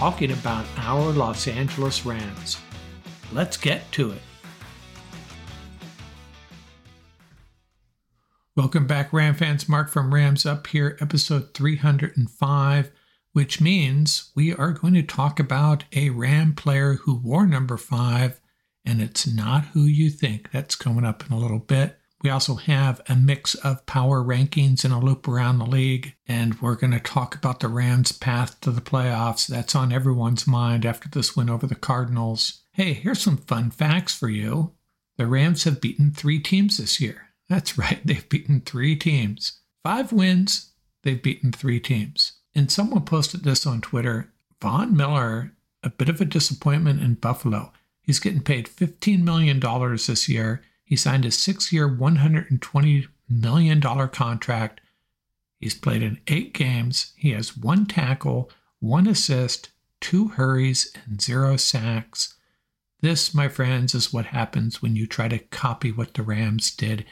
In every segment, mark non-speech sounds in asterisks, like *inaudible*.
talking about our Los Angeles Rams. Let's get to it. Welcome back, Ram fans. Mark from Rams Up here, episode 305, which means we are going to talk about a Ram player who wore number five, and it's not who you think. That's coming up in a little bit. We also have a mix of power rankings and a loop around the league. And we're going to talk about the Rams' path to the playoffs. That's on everyone's mind after this win over the Cardinals. Hey, here's some fun facts for you. The Rams have beaten three teams this year. That's right, *laughs* they've beaten three teams. Five wins, they've beaten three teams. And someone posted this on Twitter Von Miller, a bit of a disappointment in Buffalo. He's getting paid $15 million this year he signed a six year, $120 million contract. He's played in eight games. He has one tackle, one assist, two hurries, and zero sacks. This, my friends, is what happens when you try to copy what the Rams did.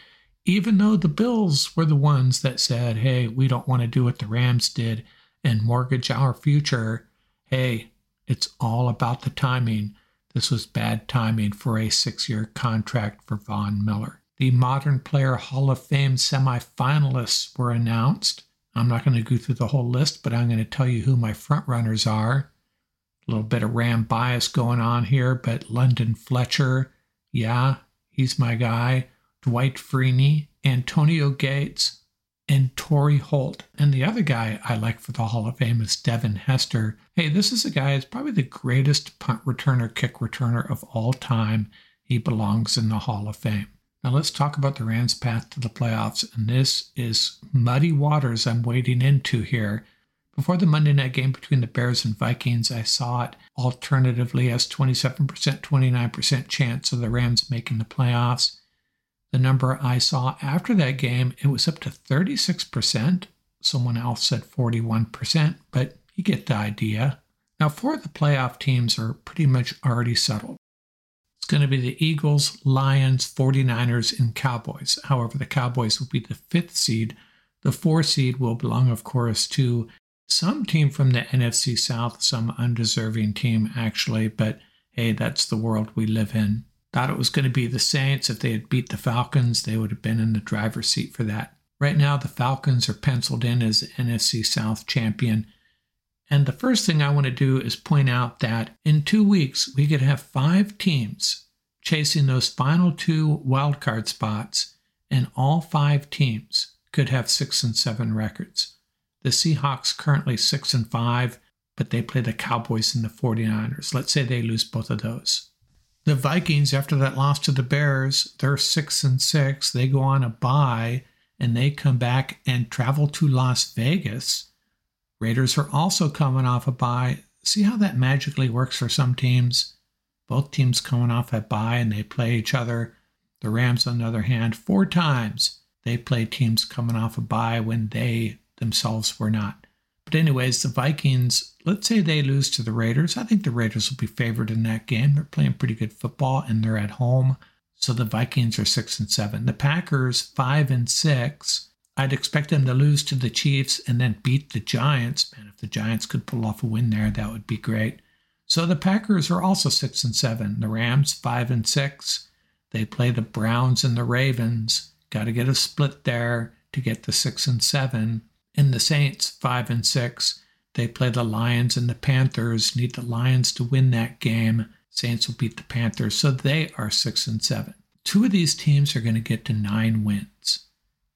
Even though the Bills were the ones that said, hey, we don't want to do what the Rams did and mortgage our future, hey, it's all about the timing. This was bad timing for a six year contract for Von Miller. The Modern Player Hall of Fame semifinalists were announced. I'm not going to go through the whole list, but I'm going to tell you who my frontrunners are. A little bit of Ram bias going on here, but London Fletcher, yeah, he's my guy. Dwight Freeney, Antonio Gates, and Torry Holt. And the other guy I like for the Hall of Fame is Devin Hester. Hey, this is a guy who's probably the greatest punt returner, kick returner of all time. He belongs in the Hall of Fame. Now let's talk about the Rams' path to the playoffs. And this is muddy waters I'm wading into here. Before the Monday night game between the Bears and Vikings, I saw it alternatively as 27%, 29% chance of the Rams making the playoffs. The number I saw after that game, it was up to 36%. Someone else said 41%, but you get the idea. Now, four of the playoff teams are pretty much already settled. It's going to be the Eagles, Lions, 49ers, and Cowboys. However, the Cowboys will be the fifth seed. The four seed will belong, of course, to some team from the NFC South, some undeserving team, actually, but hey, that's the world we live in. Thought it was going to be the Saints. If they had beat the Falcons, they would have been in the driver's seat for that. Right now, the Falcons are penciled in as NFC South champion. And the first thing I want to do is point out that in two weeks, we could have five teams chasing those final two wildcard spots, and all five teams could have six and seven records. The Seahawks currently six and five, but they play the Cowboys and the 49ers. Let's say they lose both of those. The Vikings, after that loss to the Bears, they're six and six. They go on a bye and they come back and travel to Las Vegas. Raiders are also coming off a bye. See how that magically works for some teams? Both teams coming off a bye and they play each other. The Rams, on the other hand, four times they play teams coming off a bye when they themselves were not. But, anyways, the Vikings, let's say they lose to the Raiders. I think the Raiders will be favored in that game. They're playing pretty good football and they're at home. So the Vikings are six and seven. The Packers, five and six. I'd expect them to lose to the Chiefs and then beat the Giants. Man, if the Giants could pull off a win there, that would be great. So the Packers are also six and seven. The Rams, five and six. They play the Browns and the Ravens. Got to get a split there to get the six and seven. In the Saints, five and six, they play the Lions and the Panthers. Need the Lions to win that game. Saints will beat the Panthers, so they are six and seven. Two of these teams are going to get to nine wins.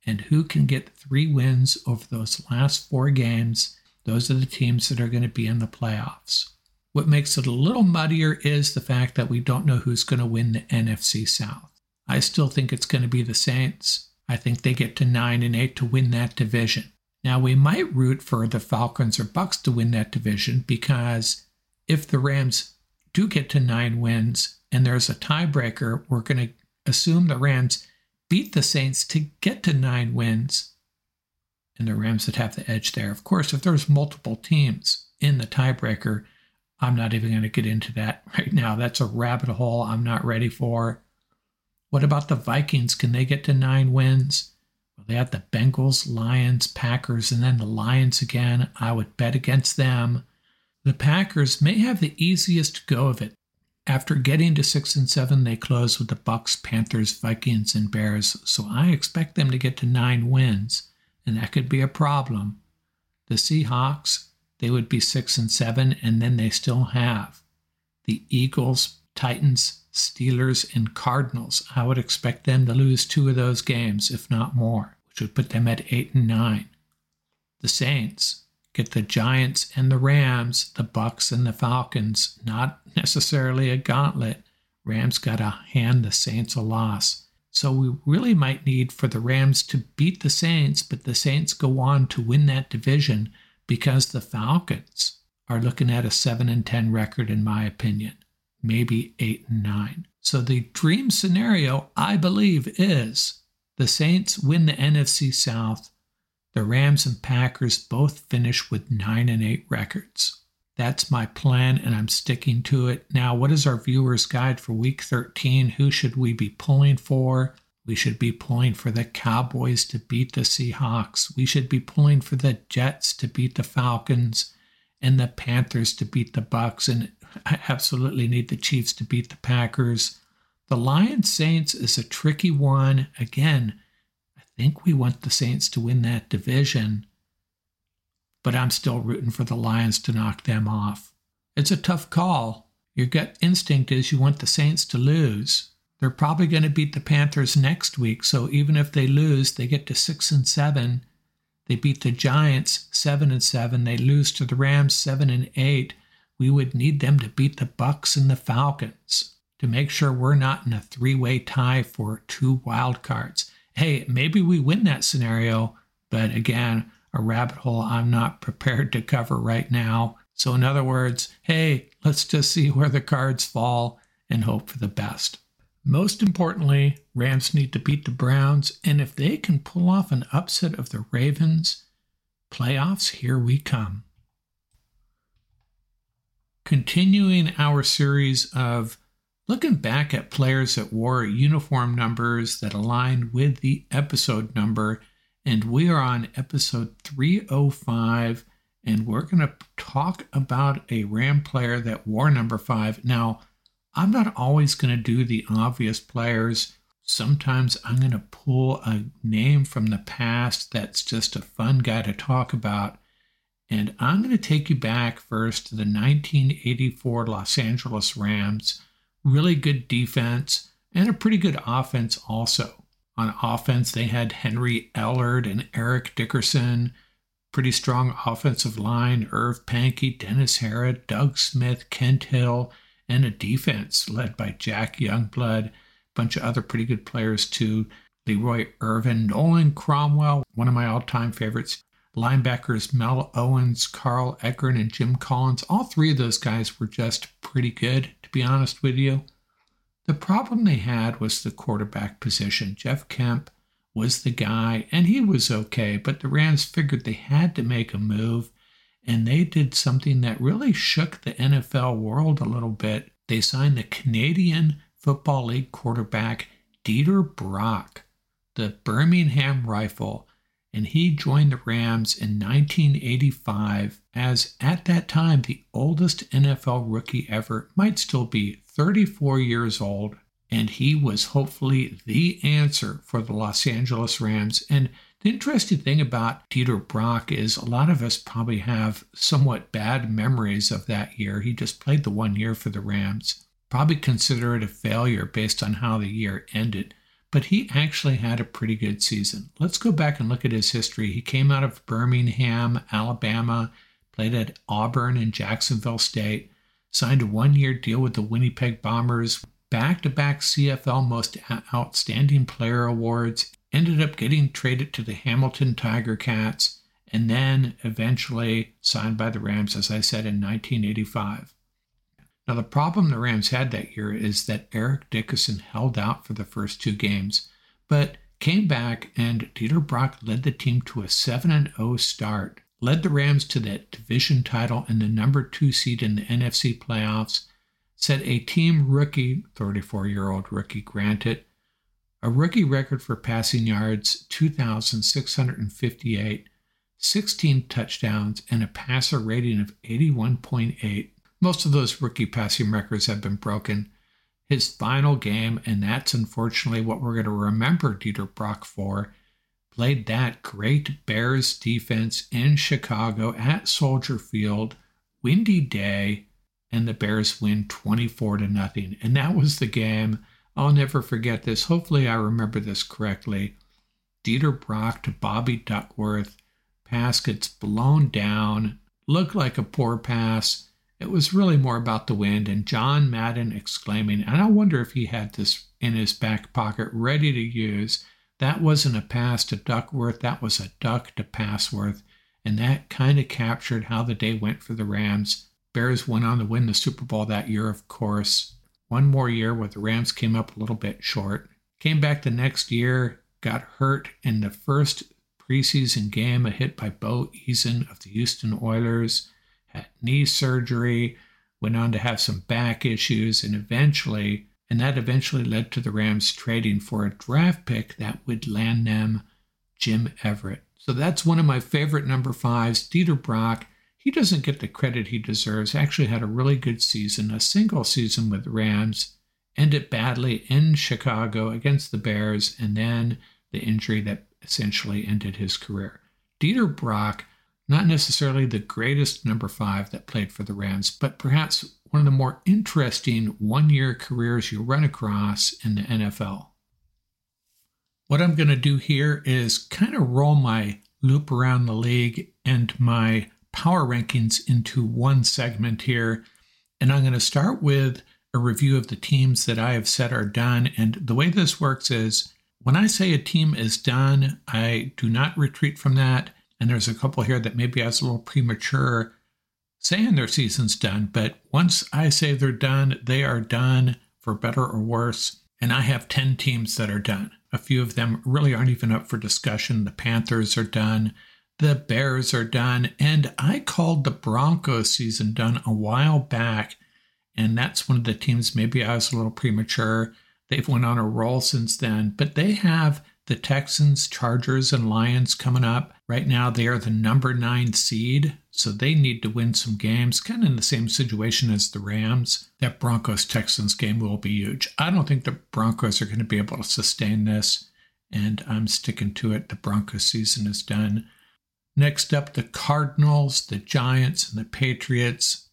And who can get three wins over those last four games? Those are the teams that are going to be in the playoffs. What makes it a little muddier is the fact that we don't know who's going to win the NFC South. I still think it's going to be the Saints. I think they get to 9 and 8 to win that division. Now, we might root for the Falcons or Bucs to win that division because if the Rams do get to nine wins and there's a tiebreaker, we're going to assume the Rams beat the Saints to get to nine wins. And the Rams would have the edge there. Of course, if there's multiple teams in the tiebreaker, I'm not even going to get into that *laughs* right now. That's a rabbit hole I'm not ready for. What about the Vikings? Can they get to nine wins? They had the Bengals, Lions, Packers, and then the Lions again. I would bet against them. The Packers may have the easiest go of it. After getting to 6 and 7, they close with the Bucs, Panthers, Vikings, and Bears, so I expect them to get to 9 wins, and that could be a problem. The Seahawks, they would be 6 and 7 and then they still have the Eagles, Titans, Steelers, and Cardinals. I would expect them to lose two of those games, if not more, which would put them at 8 and 9. The Saints get the Giants and the Rams, the Bucs and the Falcons, not necessarily a gauntlet. Rams got to hand the Saints a loss. So we really might need for the Rams to beat the Saints, but the Saints go on to win that division because the Falcons are looking at a 7 and 10 record in my opinion maybe eight and nine. So the dream scenario, I believe, is the Saints win the NFC South. The Rams and Packers both finish with nine and eight records. That's my plan, and I'm sticking to it. Now, what is our viewer's guide for week 13? Who should we be pulling for? We should be pulling for the Cowboys to beat the Seahawks. We should be pulling for the Jets to beat the Falcons and the Panthers to beat the Bucs. And I absolutely need the Chiefs to beat the Packers. The Lions Saints is a tricky one. Again, I think we want the Saints to win that division, but I'm still rooting for the Lions to knock them off. It's a tough call. Your gut instinct is you want the Saints to lose. They're probably going to beat the Panthers next week, so even if they lose, they get to 6 and 7. They beat the Giants 7 and 7. They lose to the Rams 7 and 8 we would need them to beat the Bucs and the Falcons to make sure we're not in a three-way tie for two wild cards. Hey, maybe we win that scenario, but again, a rabbit hole I'm not *laughs* prepared to cover right now. So in other words, hey, let's just see where the cards fall and hope for the best. Most importantly, Rams need to beat the Browns, and if they can pull off an upset of the Ravens, playoffs, here we come continuing our series of looking back at players that wore uniform numbers that aligned with the episode number. And we are on episode 305, and we're going to talk about a Ram player that wore number five. Now, I'm not always going to do the obvious players. Sometimes I'm going to pull a name from the past that's just a fun guy to talk about. And I'm going to take you back first to the 1984 Los Angeles Rams. Really good defense and a pretty good offense also. On offense, they had Henry Ellard and Eric Dickerson. Pretty strong offensive line Irv Pankey, Dennis Harrah, Doug Smith, Kent Hill, and a defense led by Jack Youngblood. A bunch of other pretty good players too. Leroy Irvin, Nolan Cromwell, one of my all time favorites, linebackers Mel Owens, Carl Ekern, and Jim Collins. All three of those guys were just pretty good, to be honest with you. The problem they had was the quarterback position. Jeff Kemp was the guy, and he was okay, but the Rams figured they had to make a move, and they did something that really shook the NFL world a little bit. They signed the Canadian Football League quarterback Dieter Brock, the Birmingham Rifle and he joined the Rams in 1985 as, at that time, the oldest NFL rookie ever, might still be 34 years old. And he was hopefully the answer for the Los Angeles Rams. And the interesting thing about Dieter Brock is a lot of us probably have somewhat bad memories of that year. He just played the one year for the Rams. Probably consider it a failure based on how the year ended but he actually had a pretty good season. Let's go back and look at his history. He came out of Birmingham, Alabama, played at Auburn and Jacksonville State, signed a one year deal with the Winnipeg Bombers, back to back CFL Most Outstanding Player Awards, ended up getting traded to the Hamilton Tiger Cats, and then eventually signed by the Rams, as I said, in 1985. Now, the problem the Rams had that year is that Eric Dickerson held out for the first two games, but came back and Dieter Brock led the team to a 7 0 start, led the Rams to that division title and the number two seed in the NFC playoffs, set a team rookie, 34 year old rookie granted, a rookie record for passing yards 2,658, 16 touchdowns, and a passer rating of 81.8. Most of those rookie passing records have been broken his final game, and that's unfortunately what we're going to remember Dieter Brock for. Played that great Bears defense in Chicago at Soldier Field, windy day, and the Bears win 24 to nothing. And that was the game. I'll never forget this. Hopefully, I remember this correctly. Dieter Brock to Bobby Duckworth. Pass gets blown down. Looked like a poor pass. It was really more about the wind and John Madden exclaiming, and I wonder if he had this in his back pocket ready to use. That wasn't a pass to Duckworth, that was a duck to Passworth, and that kind of captured how the day went for the Rams. Bears went on to win the Super Bowl that year, of course. One more year where the Rams came up a little bit short. Came back the next year, got hurt in the first preseason game, a hit by Bo Eason of the Houston Oilers had knee surgery, went on to have some back issues, and eventually, and that eventually led to the Rams trading for a draft pick that would land them Jim Everett. So that's one of my favorite number fives, Dieter Brock. He doesn't get the credit he deserves. Actually, had a really good season, a single season with the Rams, ended badly in Chicago against the Bears, and then the injury that essentially ended his career. Dieter Brock not necessarily the greatest number five that played for the Rams, but perhaps one of the more interesting one year careers you'll run across in the NFL. What I'm going to do here is kind of roll my loop around the league and my power rankings into one segment here. And I'm going to start with a review of the teams that I have said are done. And the way this works is when I say a team is done, I do not retreat from that. And there's a couple here that maybe I was a little premature saying their season's done. But once I say they're done, they are done for better or worse. And I have 10 teams that are done. A few of them really aren't even up for discussion. The Panthers are done. The Bears are done. And I called the Broncos season done a while back. And that's one of the teams maybe I was a little premature. They've went on a roll since then, but they have the Texans, Chargers, and Lions coming up. Right now, they are the number nine seed, so they need to win some games, kind of in the same situation as the Rams. That Broncos Texans game will be huge. I don't think the Broncos are going to be able to sustain this, and I'm sticking to it. The Broncos season is done. Next up, the Cardinals, the Giants, and the Patriots.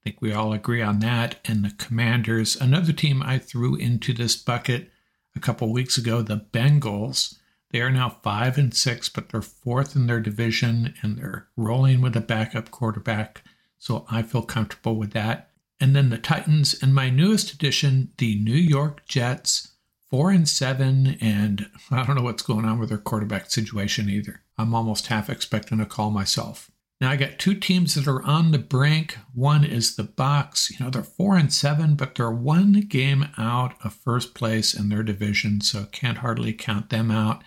I think we all agree on that. And the Commanders, another team I threw into this bucket a couple weeks ago, the Bengals. They are now five and six, but they're fourth in their division and they're rolling with a backup quarterback. So I feel comfortable with that. And then the Titans and my newest addition, the New York Jets, four and seven. And I don't know what's going on with their quarterback situation either. I'm almost half expecting a call myself. Now I got two teams that are on the brink. One is the Bucs. You know, they're four and seven, but they're one game out of first place in their division, so can't hardly count them out.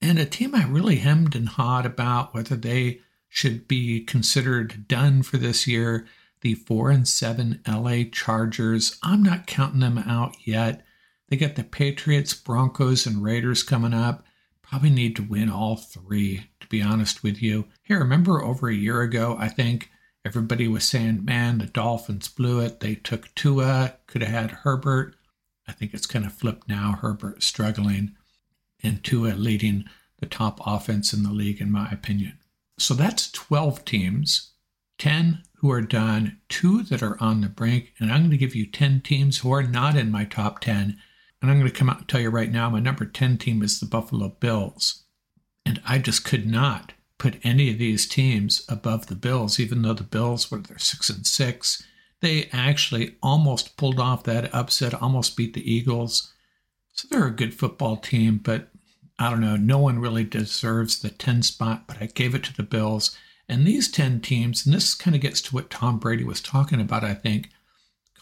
And a team I really hemmed and hawed about whether they should be considered done for this year. The four and seven LA Chargers. I'm not counting them out yet. They got the Patriots, Broncos, and Raiders coming up. Probably need to win all three, to be honest with you. Here, remember over a year ago, I think everybody was saying, man, the Dolphins blew it. They took Tua, could have had Herbert. I think it's kind of flipped now. Herbert struggling, and Tua leading the top offense in the league, in my opinion. So that's 12 teams, 10 who are done, two that are on the brink, and I'm going to give you 10 teams who are not in my top 10 and I'm going to come out and tell you right now my number 10 team is the Buffalo Bills. And I just could not put any of these teams above the Bills, even though the Bills were they're six and six. They actually almost pulled off that upset, almost beat the Eagles. So they're a good football team, but I don't know, no one really deserves the 10 spot, but I gave it to the Bills. And these 10 teams, and this kind of gets to what Tom Brady was talking about, I think,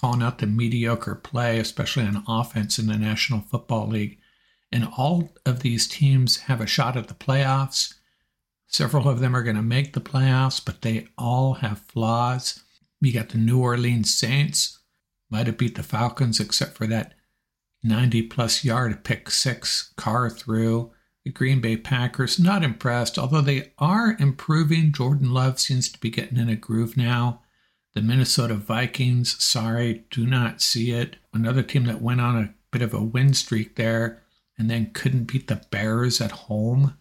calling out the mediocre play, especially on offense in the National Football League. And all of these teams have a shot at the playoffs. Several of them are going to make the playoffs, but they all have flaws. You got the New Orleans Saints, might have beat the Falcons except for that 90 plus yard pick six Carr threw. The Green Bay Packers, not impressed, although they are improving. Jordan Love seems to be getting in a groove now. The Minnesota Vikings, sorry, do not see it. Another team that went on a bit of a win streak there and then couldn't beat the Bears at home.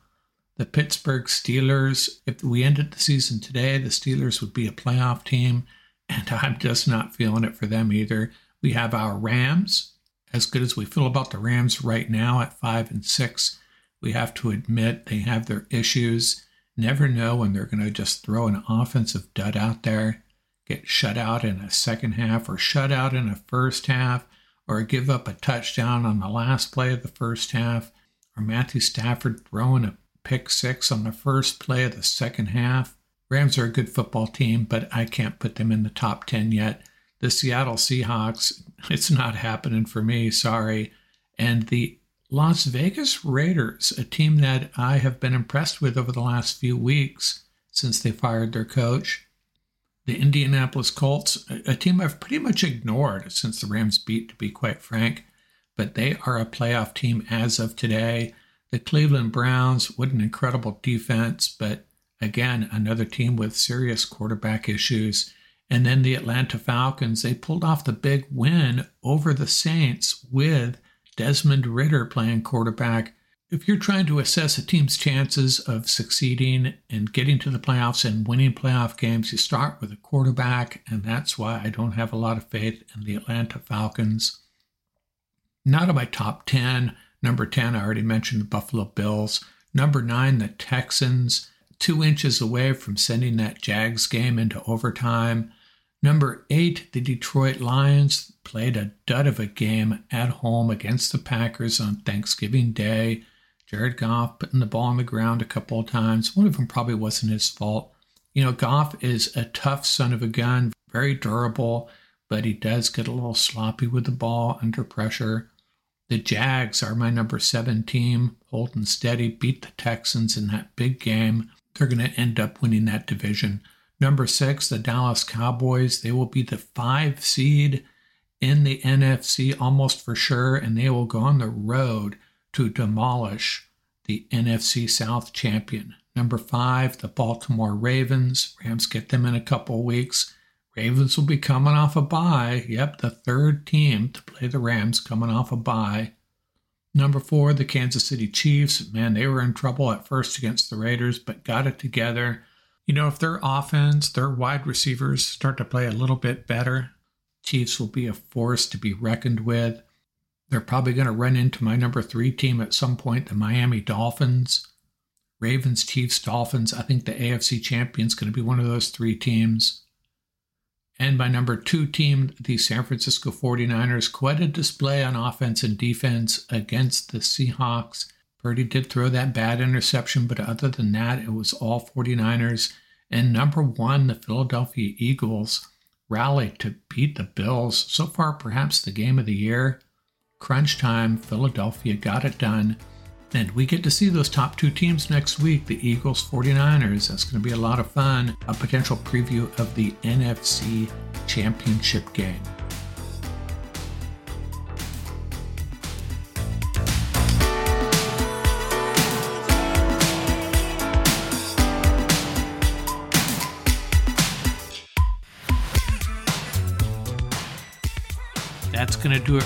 The Pittsburgh Steelers, if we ended the season today, the Steelers would be a playoff team, and *laughs* I'm just not feeling it for them either. We have our Rams, as good as we feel about the Rams right now at five and six. We have to admit they have their issues. Never know when they're going to just throw an offensive dud out there, get shut out in a second half or shut out in a first half, or give up a touchdown on the last play of the first half, or Matthew Stafford throwing a pick six on the first play of the second half. Rams are a good football team, but I can't put them in the top 10 yet. The Seattle Seahawks, *laughs* it's not happening for me, sorry. And the Las Vegas Raiders, a team that I have been impressed with over the last few weeks since they fired their coach. The Indianapolis Colts, a team I've pretty much ignored since the Rams beat, to be quite frank, but they are a playoff team as of today. The Cleveland Browns, what an incredible defense, but again, another team with serious quarterback issues. And then the Atlanta Falcons, they pulled off the big win over the Saints with Desmond Ridder playing quarterback. If you're trying to assess a team's chances of succeeding and getting to the playoffs and winning playoff games, you start with a quarterback, and that's why I don't have a lot of faith in the Atlanta Falcons. Not in my top 10. Number 10, I already mentioned the Buffalo Bills. Number 9, the Texans, two inches away from sending that Jags game into overtime. Number eight, the Detroit Lions played a dud of a game at home against the Packers on Thanksgiving Day. Jared Goff putting the ball on the ground a couple of times. One of them probably wasn't his fault. You know, Goff is a tough son of a gun, very durable, but he does get a little sloppy with the ball under pressure. The Jags are my number seven team, holding steady, beat the Texans in that big game. They're going to end up winning that division. Number six, the Dallas Cowboys. They will be the five seed in the NFC almost for sure, and they will go on the road to demolish the NFC South champion. Number five, the Baltimore Ravens. Rams get them in a couple weeks. Ravens will be coming off a bye. Yep, the third team to play the Rams coming off a bye. Number four, the Kansas City Chiefs. Man, they were in trouble at first against the Raiders, but got it together. You know, if their offense, their wide receivers start to play a little bit better, Chiefs will be a force to be reckoned with. They're probably going to run into my number three team at some point, the Miami Dolphins. Ravens, Chiefs, Dolphins. I think the AFC champion is going to be one of those three teams. And my number two team, the San Francisco 49ers, quite a display on offense and defense against the Seahawks. Purdy did throw that bad interception, but other than that, it was all 49ers. And number one, the Philadelphia Eagles rallied to beat the Bills. So far, perhaps the game of the year. Crunch time, Philadelphia got it done. And we get to see those top two teams next week the Eagles 49ers. That's going to be a lot of fun. A potential preview of the NFC Championship game. that's going to do it